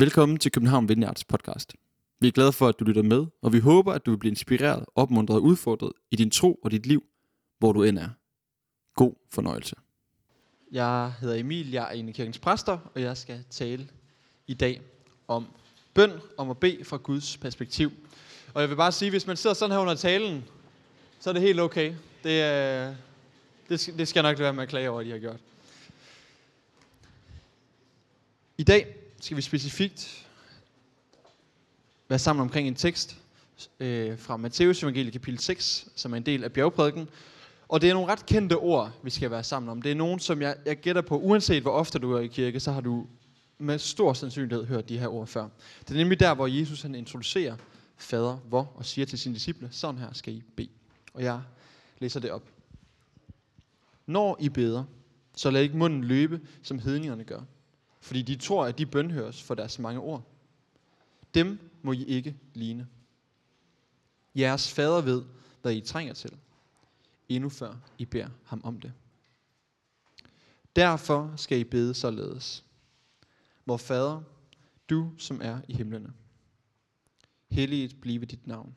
Velkommen til København Vineyards podcast. Vi er glade for, at du lytter med, og vi håber, at du vil blive inspireret, opmuntret og udfordret i din tro og dit liv, hvor du end er. God fornøjelse. Jeg hedder Emil, jeg er en af kirkens præster, og jeg skal tale i dag om bøn, om at bede fra Guds perspektiv. Og jeg vil bare sige, hvis man sidder sådan her under talen, så er det helt okay. Det, er, det, skal, det skal jeg nok lade være med at klage over, at I har gjort. I dag skal vi specifikt være sammen omkring en tekst øh, fra Matteus evangelie kapitel 6, som er en del af bjergprædiken. Og det er nogle ret kendte ord, vi skal være sammen om. Det er nogen, som jeg, jeg gætter på, uanset hvor ofte du er i kirke, så har du med stor sandsynlighed hørt de her ord før. Det er nemlig der, hvor Jesus han introducerer fader hvor og siger til sine disciple, sådan her skal I bede. Og jeg læser det op. Når I beder, så lad ikke munden løbe, som hedningerne gør. Fordi de tror, at de bønhøres for deres mange ord. Dem må I ikke ligne. Jeres fader ved, hvad I trænger til, endnu før I beder ham om det. Derfor skal I bede således. Vor fader, du som er i himlene. Helliget blive dit navn.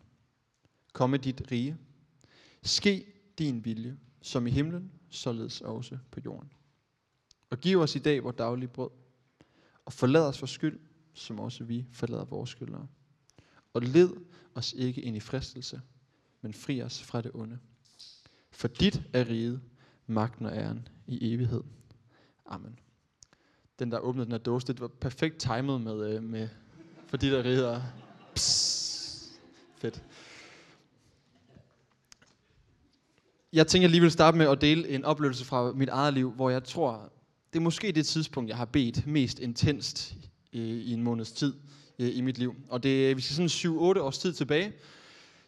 Komme dit rige. Ske din vilje, som i himlen, således også på jorden. Og giv os i dag vores daglige brød. Og forlad os for skyld, som også vi forlader vores skyldere. Og led os ikke ind i fristelse, men fri os fra det onde. For dit er riget, magten og æren i evighed. Amen. Den, der åbnede den her dåse, det var perfekt timet med, øh, med for dit er riget. Fedt. Jeg tænker lige vil starte med at dele en oplevelse fra mit eget liv, hvor jeg tror, det er måske det tidspunkt, jeg har bedt mest intenst i, i en måneds tid i, i mit liv. Og det, vi skal sådan 7-8 års tid tilbage.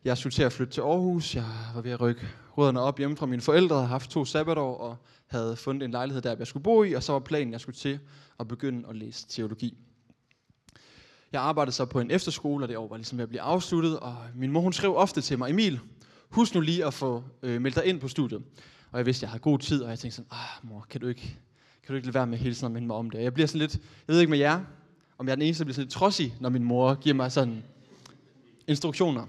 Jeg skulle til at flytte til Aarhus. Jeg var ved at rykke rødderne op hjemme fra mine forældre. Havde haft to sabbatår og havde fundet en lejlighed der, jeg skulle bo i. Og så var planen, at jeg skulle til at begynde at læse teologi. Jeg arbejdede så på en efterskole, og det år var ligesom ved at blive afsluttet. Og min mor hun skrev ofte til mig, Emil, husk nu lige at få øh, meldt dig ind på studiet. Og jeg vidste, at jeg havde god tid, og jeg tænkte sådan, ah mor, kan du ikke, kan du ikke lade være med hele tiden at minde mig om det? Jeg bliver sådan lidt, jeg ved ikke med jer, om jeg er den eneste, der bliver sådan lidt trodsig, når min mor giver mig sådan instruktioner.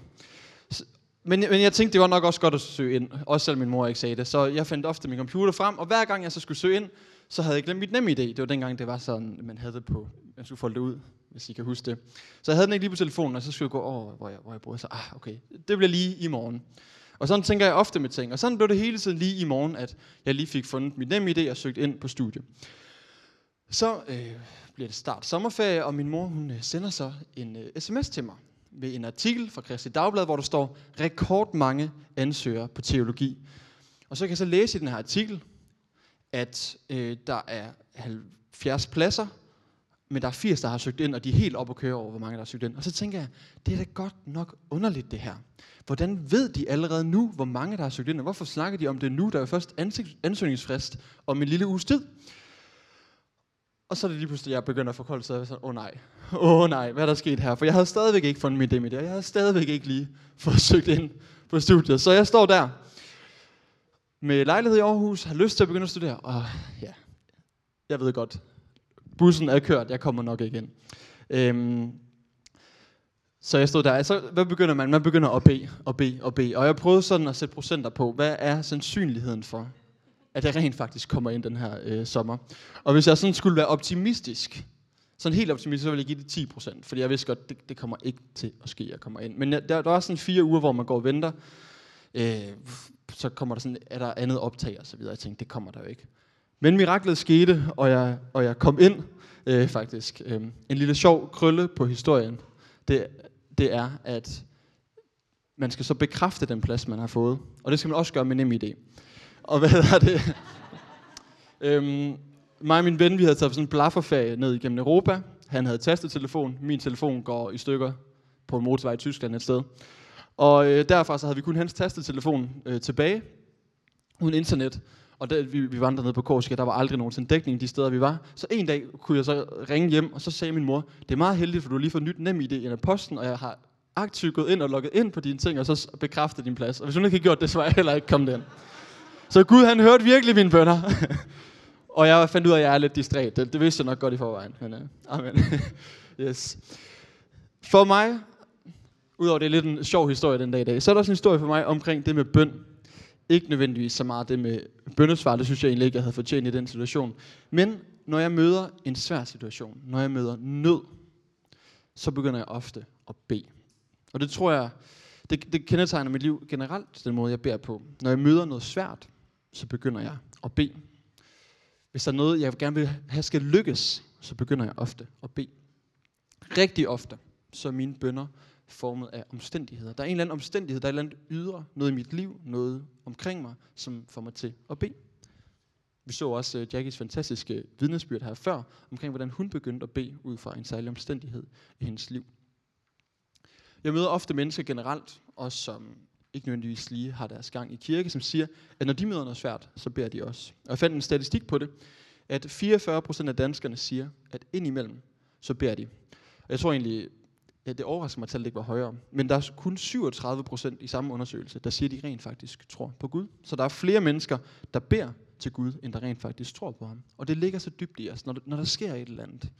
Men, men jeg tænkte, det var nok også godt at søge ind, også selvom min mor ikke sagde det. Så jeg fandt ofte min computer frem, og hver gang jeg så skulle søge ind, så havde jeg glemt mit nemme idé. Det var dengang, det var sådan, man havde det på, man skulle folde det ud, hvis I kan huske det. Så jeg havde den ikke lige på telefonen, og så skulle jeg gå over, hvor jeg, hvor jeg boede. Så, ah, okay, det bliver lige i morgen. Og sådan tænker jeg ofte med ting. Og sådan blev det hele tiden lige i morgen, at jeg lige fik fundet mit nemme idé og søgt ind på studie. Så øh, bliver det start sommerferie, og min mor hun øh, sender så en øh, sms til mig ved en artikel fra Kristi Dagblad, hvor der står rekordmange ansøgere på teologi. Og så kan jeg så læse i den her artikel, at øh, der er 70 pladser, men der er 80, der har søgt ind, og de er helt op at køre over, hvor mange der har søgt ind. Og så tænker jeg, det er da godt nok underligt det her. Hvordan ved de allerede nu, hvor mange der har søgt ind, og hvorfor snakker de om det nu? Der er jo først ansøgningsfrist om en lille uges tid. Og så er det lige pludselig, jeg begynder at forkolde sig, og sådan, åh oh, nej, åh oh, nej, hvad er der sket her? For jeg havde stadigvæk ikke fundet mit dem i jeg havde stadigvæk ikke lige fået søgt ind på studiet. Så jeg står der med lejlighed i Aarhus, har lyst til at begynde at studere, og ja, jeg ved godt, bussen er kørt, jeg kommer nok ikke ind. Øhm, så jeg stod der, altså, hvad begynder man? Man begynder at bede, og bede, og bede. Og jeg prøvede sådan at sætte procenter på, hvad er sandsynligheden for, at jeg rent faktisk kommer ind den her øh, sommer. Og hvis jeg sådan skulle være optimistisk, sådan helt optimistisk, så ville jeg give det 10 procent. Fordi jeg vidste godt, det, det kommer ikke til at ske, at jeg kommer ind. Men der, der er sådan fire uger, hvor man går og venter. Øh, så kommer der sådan, er der andet optag og så videre. Jeg tænkte, det kommer der jo ikke. Men miraklet skete, og jeg, og jeg kom ind øh, faktisk. Øh, en lille sjov krølle på historien, det, det er, at man skal så bekræfte den plads, man har fået. Og det skal man også gøre med nem idé. Og hvad er det? øhm, mig og min ven, vi havde taget sådan en blafferferie ned igennem Europa. Han havde tastettelefon. Min telefon går i stykker på en motorvej i Tyskland et sted. Og øh, derfra så havde vi kun hans tastettelefon øh, tilbage, uden internet. Og der, vi, vi vandrede ned på Korsika, der var aldrig nogensinde dækning de steder, vi var. Så en dag kunne jeg så ringe hjem, og så sagde min mor, det er meget heldigt, for du har lige fået nyt nem idé i posten, og jeg har aktivt gået ind og logget ind på dine ting, og så bekræftet din plads. Og hvis hun ikke havde gjort det, så var jeg heller ikke kommet ind. Så Gud, han hørte virkelig mine bønder. Og jeg fandt ud af, at jeg er lidt distræt. Det, det vidste jeg nok godt i forvejen. Men, uh, amen. yes. For mig, udover det er lidt en sjov historie den dag i dag, så er der også en historie for mig omkring det med bøn. Ikke nødvendigvis så meget det med bøndesvar, det synes jeg egentlig ikke, jeg havde fortjent i den situation. Men når jeg møder en svær situation, når jeg møder nød, så begynder jeg ofte at bede. Og det tror jeg, det, det kendetegner mit liv generelt, den måde jeg beder på. Når jeg møder noget svært, så begynder jeg at bede. Hvis der er noget, jeg gerne vil have skal lykkes, så begynder jeg ofte at bede. Rigtig ofte, så er mine bønder formet af omstændigheder. Der er en eller anden omstændighed, der er et eller andet ydre, noget i mit liv, noget omkring mig, som får mig til at bede. Vi så også uh, Jackies fantastiske vidnesbyrd her før, omkring hvordan hun begyndte at bede ud fra en særlig omstændighed i hendes liv. Jeg møder ofte mennesker generelt, også som ikke nødvendigvis lige har deres gang i kirke, som siger, at når de møder noget svært, så beder de også. Og jeg fandt en statistik på det, at 44% af danskerne siger, at indimellem, så beder de. Og jeg tror egentlig, ja, det overrasker mig, at tallet ikke var højere. Men der er kun 37 procent i samme undersøgelse, der siger, at de rent faktisk tror på Gud. Så der er flere mennesker, der beder til Gud, end der rent faktisk tror på ham. Og det ligger så dybt i os. Når, når der sker et eller andet,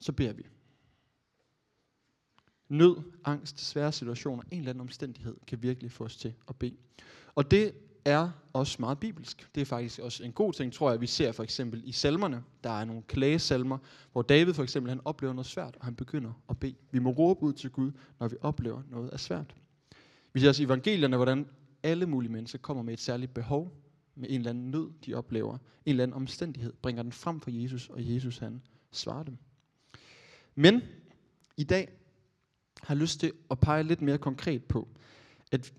så beder vi. Nød, angst, svære situationer, en eller anden omstændighed, kan virkelig få os til at bede. Og det er også meget bibelsk. Det er faktisk også en god ting, tror jeg, vi ser for eksempel i salmerne. Der er nogle klagesalmer, hvor David for eksempel han oplever noget svært, og han begynder at bede. Vi må råbe ud til Gud, når vi oplever noget er svært. Vi ser også i evangelierne, hvordan alle mulige mennesker kommer med et særligt behov, med en eller anden nød, de oplever, en eller anden omstændighed, bringer den frem for Jesus, og Jesus han svarer dem. Men i dag har jeg lyst til at pege lidt mere konkret på, at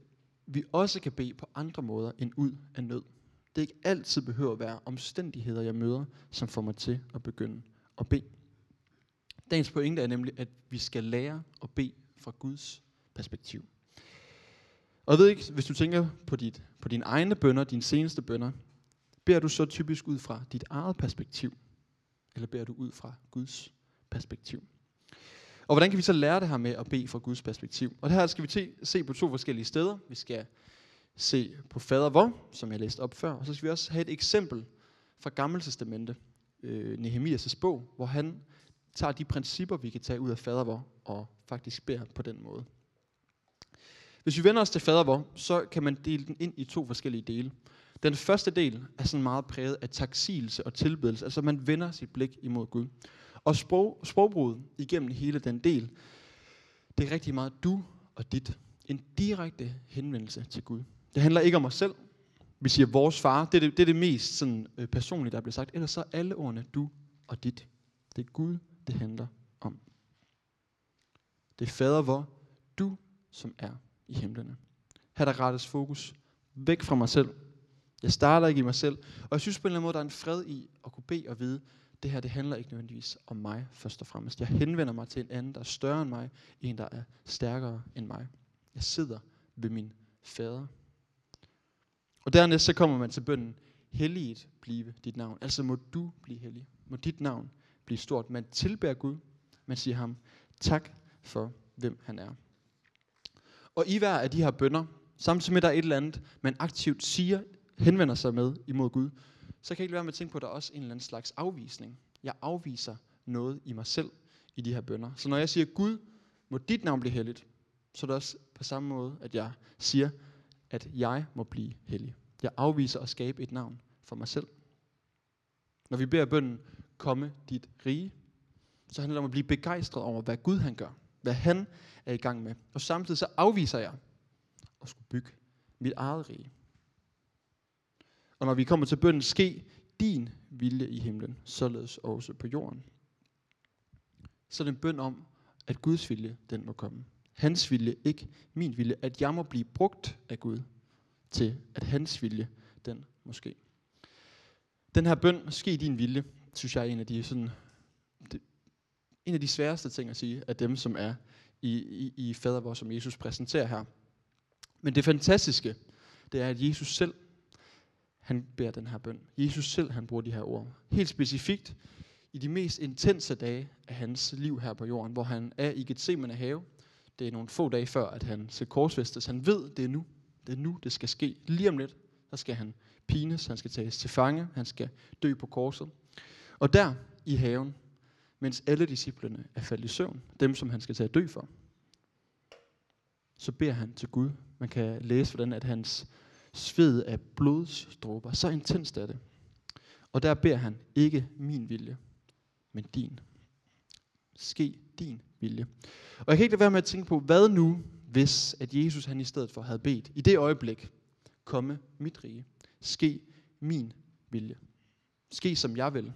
vi også kan bede på andre måder end ud af nød. Det ikke altid behøver at være omstændigheder, jeg møder, som får mig til at begynde at bede. Dagens pointe er nemlig, at vi skal lære at bede fra Guds perspektiv. Og jeg ved ikke, hvis du tænker på, dit, på dine egne bønder, dine seneste bønder, beder du så typisk ud fra dit eget perspektiv, eller beder du ud fra Guds perspektiv? Og hvordan kan vi så lære det her med at bede fra Guds perspektiv? Og det her skal vi se på to forskellige steder. Vi skal se på fader hvor, som jeg læste op før, og så skal vi også have et eksempel fra Gamle Testamente, øh, Nehemias' bog, hvor han tager de principper, vi kan tage ud af fader hvor, og faktisk beder på den måde. Hvis vi vender os til fader hvor, så kan man dele den ind i to forskellige dele. Den første del er sådan meget præget af taksigelse og tilbedelse, altså man vender sit blik imod Gud. Og sprog, sprogbruget igennem hele den del, det er rigtig meget du og dit. En direkte henvendelse til Gud. Det handler ikke om os selv. Vi siger vores far. Det er det, det, er det mest sådan, øh, personlige, der bliver sagt. Ellers så er alle ordene du og dit. Det er Gud, det handler om. Det er fader, hvor du, som er i himlene. Her der rettes fokus væk fra mig selv. Jeg starter ikke i mig selv. Og jeg synes på en eller anden måde, der er en fred i at kunne bede og vide, det her det handler ikke nødvendigvis om mig først og fremmest. Jeg henvender mig til en anden, der er større end mig, en der er stærkere end mig. Jeg sidder ved min fader. Og dernæst så kommer man til bønden, helliget blive dit navn. Altså må du blive hellig. Må dit navn blive stort. Man tilbærer Gud. Man siger ham tak for, hvem han er. Og i hver af de her bønder, samtidig med der er et eller andet, man aktivt siger, henvender sig med imod Gud, så kan jeg ikke være med at tænke på, at der er også en eller anden slags afvisning. Jeg afviser noget i mig selv i de her bønder. Så når jeg siger, Gud, må dit navn blive helligt, så er det også på samme måde, at jeg siger, at jeg må blive hellig. Jeg afviser at skabe et navn for mig selv. Når vi beder bønden, komme dit rige, så handler det om at blive begejstret over, hvad Gud han gør. Hvad han er i gang med. Og samtidig så afviser jeg at skulle bygge mit eget rige. Og når vi kommer til bønden, ske din vilje i himlen, således også på jorden. Så er det en bøn om, at Guds vilje, den må komme. Hans vilje, ikke min vilje. At jeg må blive brugt af Gud til, at hans vilje, den må ske. Den her bøn, ske din vilje, synes jeg er en af de, sådan, det, en af de sværeste ting at sige, af dem, som er i, i, i fader, vores, som Jesus præsenterer her. Men det fantastiske, det er, at Jesus selv han beder den her bøn. Jesus selv, han bruger de her ord. Helt specifikt i de mest intense dage af hans liv her på jorden, hvor han er i Gethsemane have. Det er nogle få dage før, at han skal korsfæstes. Han ved, det er nu. Det er nu, det skal ske. Lige om lidt, der skal han pines, han skal tages til fange, han skal dø på korset. Og der i haven, mens alle disciplene er faldet i søvn, dem som han skal tage at dø for, så beder han til Gud. Man kan læse, hvordan at hans sved af blodsdråber, så intenst er det. Og der beder han, ikke min vilje, men din. Ske din vilje. Og jeg kan ikke lade være med at tænke på, hvad nu, hvis at Jesus han i stedet for havde bedt, i det øjeblik, komme mit rige. Ske min vilje. Ske som jeg vil.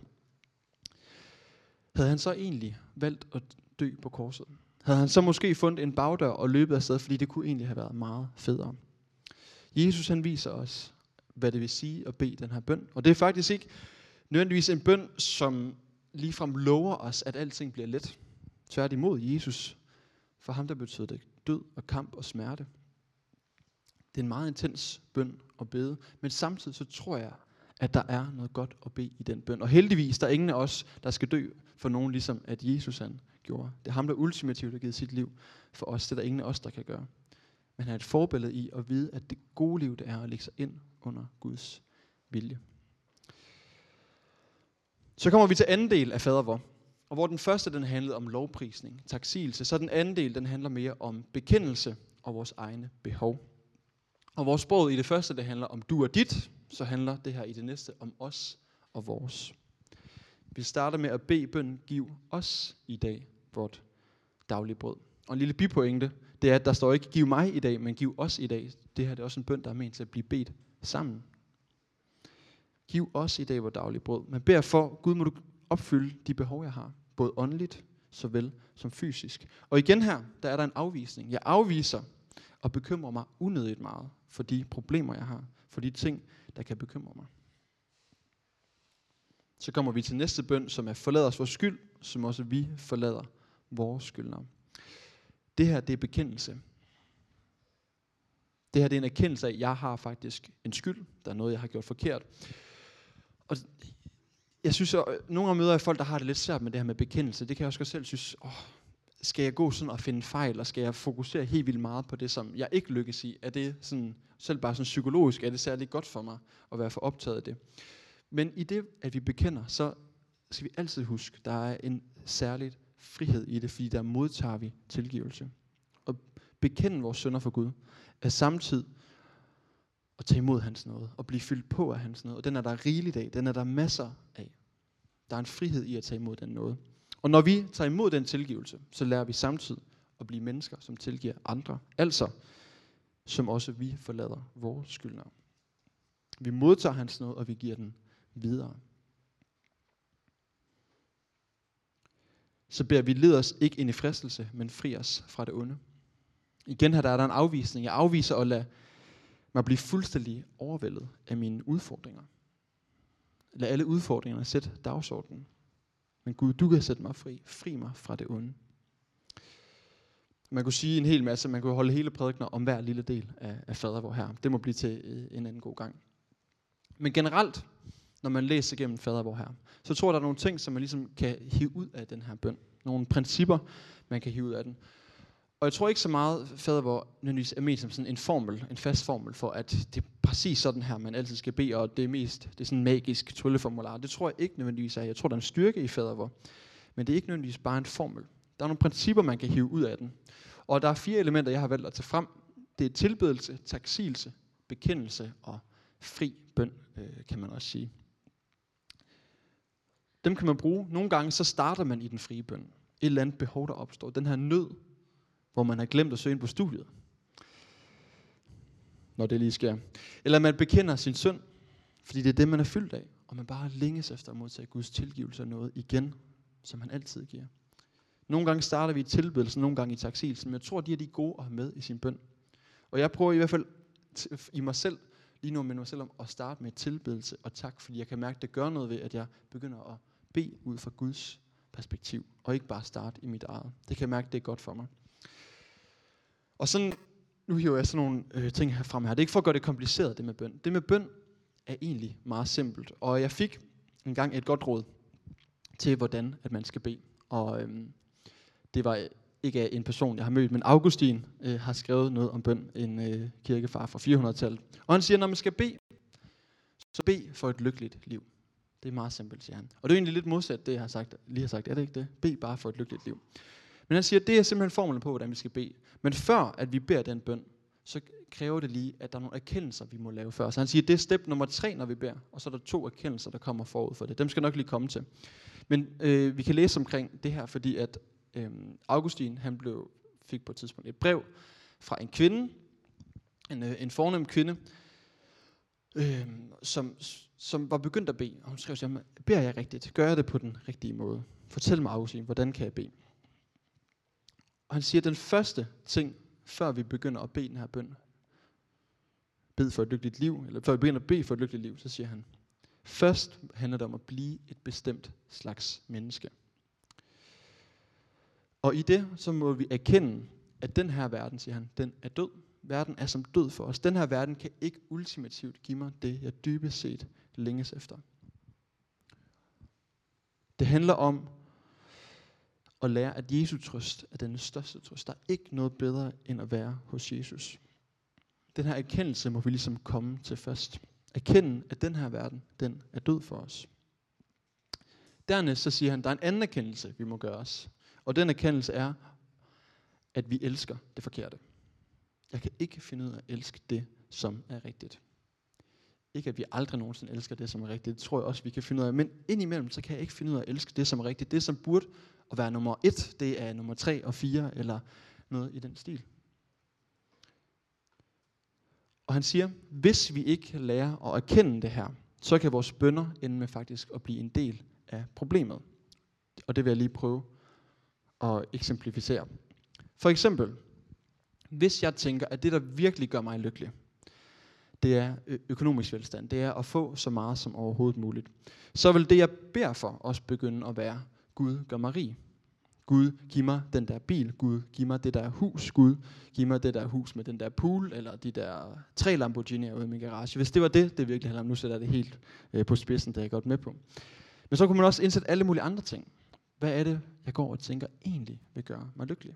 Havde han så egentlig valgt at dø på korset? Havde han så måske fundet en bagdør og løbet afsted, fordi det kunne egentlig have været meget federe. Jesus han viser os, hvad det vil sige at bede den her bøn. Og det er faktisk ikke nødvendigvis en bøn, som ligefrem lover os, at alting bliver let. Tværtimod Jesus, for ham der betyder det død og kamp og smerte. Det er en meget intens bøn at bede, men samtidig så tror jeg, at der er noget godt at bede i den bøn. Og heldigvis, der er ingen af os, der skal dø for nogen, ligesom at Jesus han gjorde. Det er ham, der ultimativt har givet sit liv for os. Det er der ingen af os, der kan gøre. Men er et forbillede i at vide, at det gode liv, det er at lægge sig ind under Guds vilje. Så kommer vi til anden del af Fader fadervor. Og hvor den første den handlede om lovprisning, taksigelse, så den anden del den handler mere om bekendelse og vores egne behov. Og vores sprog i det første, det handler om du og dit, så handler det her i det næste om os og vores. Vi starter med at bede bøn, giv os i dag vort daglige brød. Og en lille bipointe, det er, at der står ikke, giv mig i dag, men giv os i dag. Det her det er også en bøn, der er ment til at blive bedt sammen. Giv os i dag vores daglige brød. Men beder for, Gud må du opfylde de behov, jeg har. Både åndeligt, såvel som fysisk. Og igen her, der er der en afvisning. Jeg afviser og bekymrer mig unødigt meget for de problemer, jeg har. For de ting, der kan bekymre mig. Så kommer vi til næste bøn, som er forlad os vores skyld, som også vi forlader vores skyldnere. Det her, det er bekendelse. Det her, det er en erkendelse af, at jeg har faktisk en skyld. Der er noget, jeg har gjort forkert. Og jeg synes, at nogle gange møder jeg folk, der har det lidt svært med det her med bekendelse. Det kan jeg også selv synes, åh, skal jeg gå sådan og finde fejl, og skal jeg fokusere helt vildt meget på det, som jeg ikke lykkes i? Er det sådan, selv bare sådan psykologisk, er det særlig godt for mig at være for optaget af det? Men i det, at vi bekender, så skal vi altid huske, der er en særligt frihed i det, fordi der modtager vi tilgivelse. Og bekende vores sønder for Gud, er samtidig at tage imod hans nåde, og blive fyldt på af hans nåde. Og den er der rigeligt af, den er der masser af. Der er en frihed i at tage imod den nåde. Og når vi tager imod den tilgivelse, så lærer vi samtidig at blive mennesker, som tilgiver andre. Altså, som også vi forlader vores skyldnere. Vi modtager hans nåde, og vi giver den videre. Så beder vi, led os ikke ind i fristelse, men fri os fra det onde. Igen her der er der en afvisning. Jeg afviser at lade mig blive fuldstændig overvældet af mine udfordringer. Lad alle udfordringerne sætte dagsordenen. Men Gud, du kan sætte mig fri. Fri mig fra det onde. Man kunne sige en hel masse, man kunne holde hele prædikner om hver lille del af, af fader her. Det må blive til øh, en anden god gang. Men generelt, når man læser igennem fader vor her, så tror jeg, der er nogle ting, som man ligesom kan hive ud af den her bøn. Nogle principper, man kan hive ud af den. Og jeg tror ikke så meget, fader vor nødvendigvis er ment som sådan en formel, en fast formel for, at det er præcis sådan her, man altid skal bede, og det er mest, det er sådan en magisk trylleformular. Det tror jeg ikke nødvendigvis er. Jeg tror, der er en styrke i fader vor. Men det er ikke nødvendigvis bare en formel. Der er nogle principper, man kan hive ud af den. Og der er fire elementer, jeg har valgt at tage frem. Det er tilbedelse, taksigelse, bekendelse og fri bøn, øh, kan man også sige. Dem kan man bruge. Nogle gange så starter man i den frie bøn. Et eller andet behov, der opstår. Den her nød, hvor man har glemt at søge ind på studiet. Når det lige sker. Eller man bekender sin synd, fordi det er det, man er fyldt af. Og man bare længes efter at modtage Guds tilgivelse af noget igen, som han altid giver. Nogle gange starter vi i tilbedelsen, nogle gange i taksigelsen, men jeg tror, de er de gode at have med i sin bøn. Og jeg prøver i hvert fald i mig selv, lige nu med mig selv om, at starte med tilbedelse og tak, fordi jeg kan mærke, at det gør noget ved, at jeg begynder at bede ud fra Guds perspektiv, og ikke bare starte i mit eget. Det kan jeg mærke, det er godt for mig. Og sådan, nu hiver jeg sådan nogle øh, ting her frem her. Det er ikke for at gøre det kompliceret, det med bøn. Det med bøn er egentlig meget simpelt. Og jeg fik engang et godt råd til, hvordan at man skal bede. Og øhm, det var ikke af en person, jeg har mødt, men Augustin øh, har skrevet noget om bøn, en øh, kirkefar fra 400-tallet. Og han siger, når man skal bede, så bed for et lykkeligt liv. Det er meget simpelt, siger han. Og det er egentlig lidt modsat det, jeg har sagt, lige har sagt. Er det ikke det? Bed bare for et lykkeligt liv. Men han siger, at det er simpelthen formlen på, hvordan vi skal bede. Men før at vi beder den bøn, så kræver det lige, at der er nogle erkendelser, vi må lave før. Så han siger, at det er step nummer tre, når vi beder. Og så er der to erkendelser, der kommer forud for det. Dem skal nok lige komme til. Men øh, vi kan læse omkring det her, fordi at øh, Augustin, han blev, fik på et tidspunkt et brev fra en kvinde, en, øh, en fornem kvinde, øh, som, som var begyndt at bede. Og hun skrev til ham, beder jeg rigtigt? Gør jeg det på den rigtige måde? Fortæl mig, Augustin, hvordan kan jeg bede? Og han siger, at den første ting, før vi begynder at bede den her bøn, bed for et lykkeligt liv, eller før vi begynder at bede for et lykkeligt liv, så siger han, først handler det om at blive et bestemt slags menneske. Og i det, så må vi erkende, at den her verden, siger han, den er død. Verden er som død for os. Den her verden kan ikke ultimativt give mig det, jeg dybest set længes efter. Det handler om at lære, at Jesu trøst er den største trøst. Der er ikke noget bedre end at være hos Jesus. Den her erkendelse må vi ligesom komme til først. Erkende, at den her verden, den er død for os. Dernæst så siger han, at der er en anden erkendelse, vi må gøre os. Og den erkendelse er, at vi elsker det forkerte. Jeg kan ikke finde ud af at elske det, som er rigtigt. Ikke at vi aldrig nogensinde elsker det, som er rigtigt. Det tror jeg også, vi kan finde ud af. Men indimellem, så kan jeg ikke finde ud af at elske det, som er rigtigt. Det, som burde at være nummer et, det er nummer tre og fire, eller noget i den stil. Og han siger, hvis vi ikke lærer at erkende det her, så kan vores bønder ende med faktisk at blive en del af problemet. Og det vil jeg lige prøve at eksemplificere. For eksempel, hvis jeg tænker, at det, der virkelig gør mig lykkelig, det er økonomisk velstand, det er at få så meget som overhovedet muligt, så vil det, jeg beder for, også begynde at være, Gud gør mig rig. Gud, giv mig den der bil. Gud, giv mig det der hus. Gud, giv mig det der hus med den der pool, eller de der tre Lamborghini'er ude i min garage. Hvis det var det, det virkelig handler om, nu sætter jeg det helt øh, på spidsen, det er jeg godt med på. Men så kunne man også indsætte alle mulige andre ting. Hvad er det, jeg går og tænker egentlig vil gøre mig lykkelig?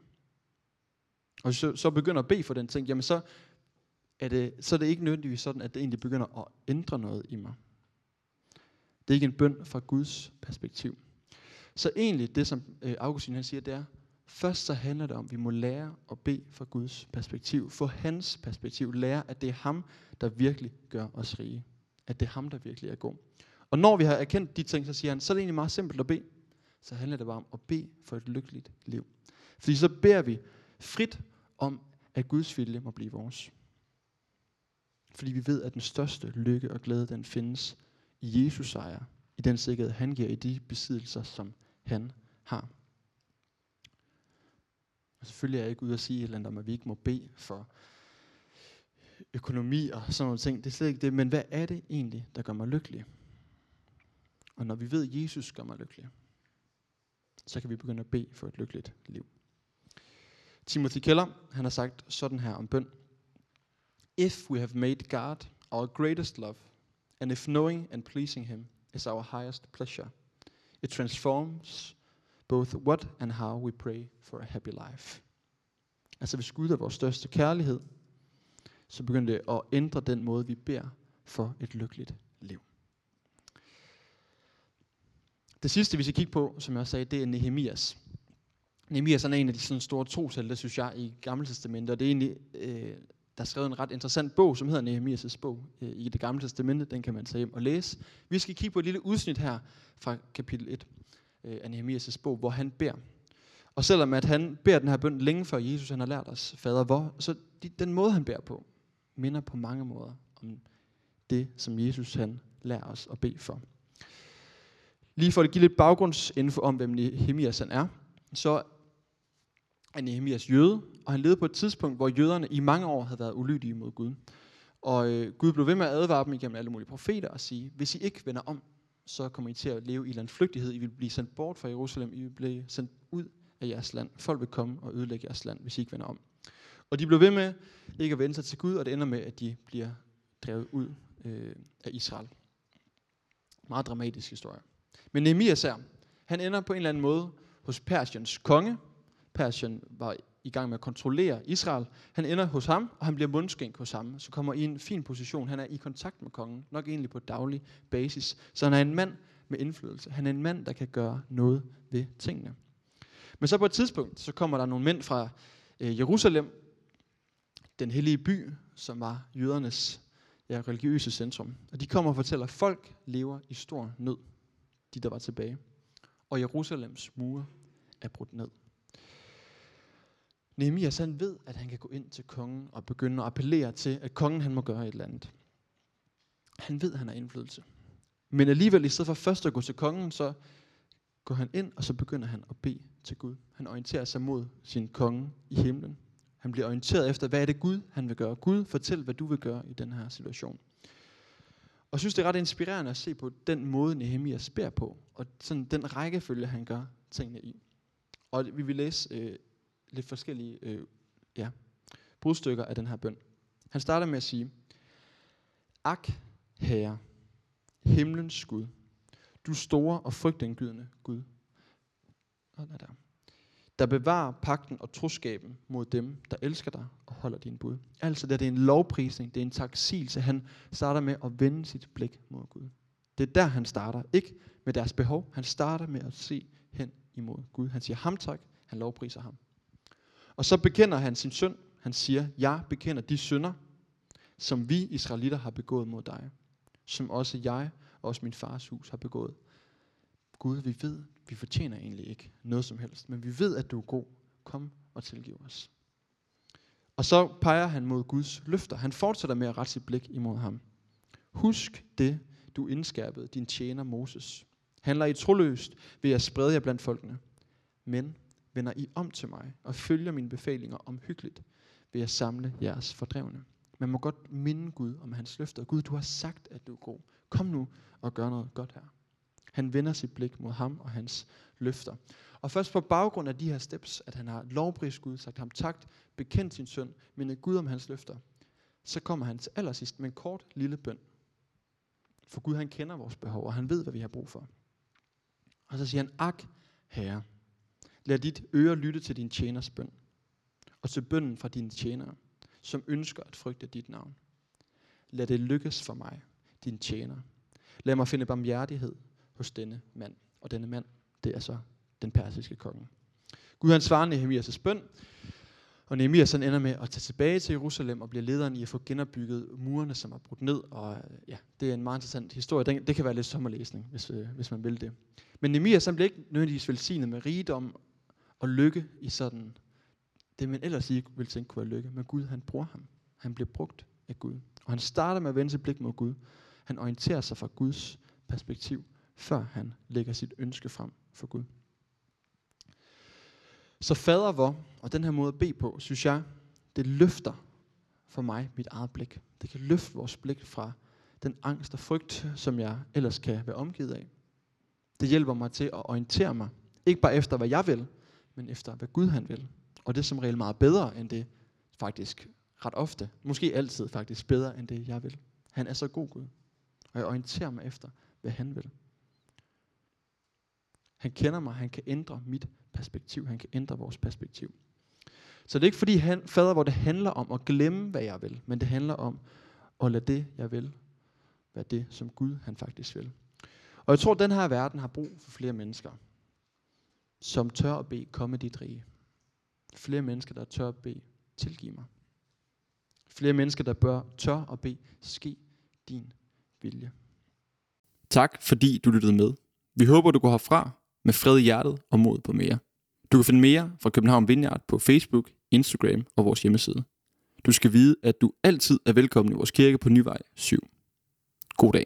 Og så, så begynder at bede for den ting, jamen så er det, så er det ikke nødvendigvis sådan, at det egentlig begynder at ændre noget i mig. Det er ikke en bøn fra Guds perspektiv. Så egentlig det, som øh, Augustin han siger, det er, først så handler det om, at vi må lære at bede fra Guds perspektiv. Få hans perspektiv. Lære, at det er ham, der virkelig gør os rige. At det er ham, der virkelig er god. Og når vi har erkendt de ting, så siger han, så er det egentlig meget simpelt at bede. Så handler det bare om at bede for et lykkeligt liv. Fordi så beder vi frit om, at Guds vilje må blive vores. Fordi vi ved, at den største lykke og glæde, den findes i Jesus sejr. I den sikkerhed, han giver i de besiddelser, som han har. Og selvfølgelig er jeg ikke ude at sige et eller andet om, at vi ikke må bede for økonomi og sådan nogle ting. Det er slet ikke det. Men hvad er det egentlig, der gør mig lykkelig? Og når vi ved, at Jesus gør mig lykkelig, så kan vi begynde at bede for et lykkeligt liv. Timothy Keller, han har sagt sådan her om bøn. If we have made God our greatest love, and if knowing and pleasing him is our highest pleasure, it transforms both what and how we pray for a happy life. Altså hvis Gud er vores største kærlighed, så begynder det at ændre den måde, vi beder for et lykkeligt liv. Det sidste, vi skal kigge på, som jeg sagde, det er Nehemias. Nehemias er en af de sådan store troshelte, synes jeg, i Gamle Testamentet, og det er egentlig, øh, der er skrevet en ret interessant bog, som hedder Nehemias' bog øh, i det Gamle Testamente. Den kan man tage hjem og læse. Vi skal kigge på et lille udsnit her fra kapitel 1 øh, af Nehemias' bog, hvor han beder. Og selvom at han beder den her bøn længe før Jesus han har lært os, fader, hvor, så de, den måde han beder på, minder på mange måder om det, som Jesus han lærer os at bede for. Lige for at give lidt baggrundsinfo om, hvem Nehemias han er, så af Nehemias jøde, og han levede på et tidspunkt, hvor jøderne i mange år havde været ulydige mod Gud. Og øh, Gud blev ved med at advare dem igennem alle mulige profeter og sige, hvis I ikke vender om, så kommer I til at leve i landflygtighed. I vil blive sendt bort fra Jerusalem. I vil blive sendt ud af jeres land. Folk vil komme og ødelægge jeres land, hvis I ikke vender om. Og de blev ved med ikke at vende sig til Gud, og det ender med, at de bliver drevet ud øh, af Israel. Meget dramatisk historie. Men Nehemias her, han ender på en eller anden måde hos Persiens konge. Persien var i gang med at kontrollere Israel. Han ender hos ham, og han bliver mundskænk hos ham. Så kommer i en fin position. Han er i kontakt med kongen, nok egentlig på daglig basis. Så han er en mand med indflydelse. Han er en mand, der kan gøre noget ved tingene. Men så på et tidspunkt, så kommer der nogle mænd fra øh, Jerusalem, den hellige by, som var jødernes ja, religiøse centrum. Og de kommer og fortæller, at folk lever i stor nød, de der var tilbage. Og Jerusalems mure er brudt ned. Nehemias han ved, at han kan gå ind til kongen og begynde at appellere til, at kongen han må gøre et eller andet. Han ved, at han har indflydelse. Men alligevel, i stedet for først at gå til kongen, så går han ind, og så begynder han at bede til Gud. Han orienterer sig mod sin konge i himlen. Han bliver orienteret efter, hvad er det Gud, han vil gøre. Gud, fortæl, hvad du vil gøre i den her situation. Og jeg synes, det er ret inspirerende at se på den måde, Nehemias beder på, og sådan den rækkefølge, han gør tingene i. Og vi vil læse øh, lidt forskellige øh, ja, brudstykker af den her bøn. Han starter med at sige, Ak, Herre, himlens Gud, du store og frygtindgydende Gud, der, der bevarer pakten og troskaben mod dem, der elsker dig og holder din bud. Altså det er en lovprisning, det er en taksigelse. Han starter med at vende sit blik mod Gud. Det er der, han starter. Ikke med deres behov. Han starter med at se hen imod Gud. Han siger ham tak, han lovpriser ham. Og så bekender han sin synd. Han siger, jeg bekender de synder, som vi israelitter har begået mod dig. Som også jeg og også min fars hus har begået. Gud, vi ved, vi fortjener egentlig ikke noget som helst, men vi ved, at du er god. Kom og tilgiv os. Og så peger han mod Guds løfter. Han fortsætter med at rette sit blik imod ham. Husk det, du indskærpede din tjener Moses. Handler I troløst ved at sprede jer blandt folkene. Men vender I om til mig og følger mine befalinger omhyggeligt vil jeg samle jeres fordrevne. Man må godt minde Gud om hans løfter. Gud, du har sagt, at du er god. Kom nu og gør noget godt her. Han vender sit blik mod ham og hans løfter. Og først på baggrund af de her steps, at han har lovprist Gud, sagt ham tak, bekendt sin søn, mindet Gud om hans løfter, så kommer han til allersidst med en kort lille bøn. For Gud han kender vores behov, og han ved, hvad vi har brug for. Og så siger han, ak, herre, lad dit øre lytte til din tjeners bøn, og til bønnen fra dine tjenere, som ønsker at frygte dit navn. Lad det lykkes for mig, din tjener. Lad mig finde barmhjertighed hos denne mand. Og denne mand, det er så den persiske konge. Gud han svarer Nehemias' bøn, og Nehemias han ender med at tage tilbage til Jerusalem og bliver lederen i at få genopbygget murene, som er brudt ned. Og øh, ja, det er en meget interessant historie. Det, det kan være lidt sommerlæsning, hvis, øh, hvis man vil det. Men Nehemias han bliver ikke nødvendigvis velsignet med rigdom og lykke i sådan det, man ellers ikke ville tænke kunne være lykke. Men Gud, han bruger ham. Han bliver brugt af Gud. Og han starter med at vende sit blik mod Gud. Han orienterer sig fra Guds perspektiv før han lægger sit ønske frem for Gud. Så fader hvor, og den her måde at bede på, synes jeg, det løfter for mig mit eget blik. Det kan løfte vores blik fra den angst og frygt, som jeg ellers kan være omgivet af. Det hjælper mig til at orientere mig, ikke bare efter, hvad jeg vil, men efter, hvad Gud han vil. Og det er som regel meget bedre end det, faktisk ret ofte, måske altid faktisk bedre end det, jeg vil. Han er så god Gud. Og jeg orienterer mig efter, hvad han vil. Han kender mig, han kan ændre mit perspektiv, han kan ændre vores perspektiv. Så det er ikke fordi, han, fader, hvor det handler om at glemme, hvad jeg vil, men det handler om at lade det, jeg vil, være det, som Gud han faktisk vil. Og jeg tror, at den her verden har brug for flere mennesker, som tør at bede, komme dit rige. Flere mennesker, der tør at bede, tilgiv mig. Flere mennesker, der bør tør at bede, ske din vilje. Tak fordi du lyttede med. Vi håber, du går herfra med fred i hjertet og mod på mere. Du kan finde mere fra København Vineyard på Facebook, Instagram og vores hjemmeside. Du skal vide, at du altid er velkommen i vores kirke på Nyvej 7. God dag.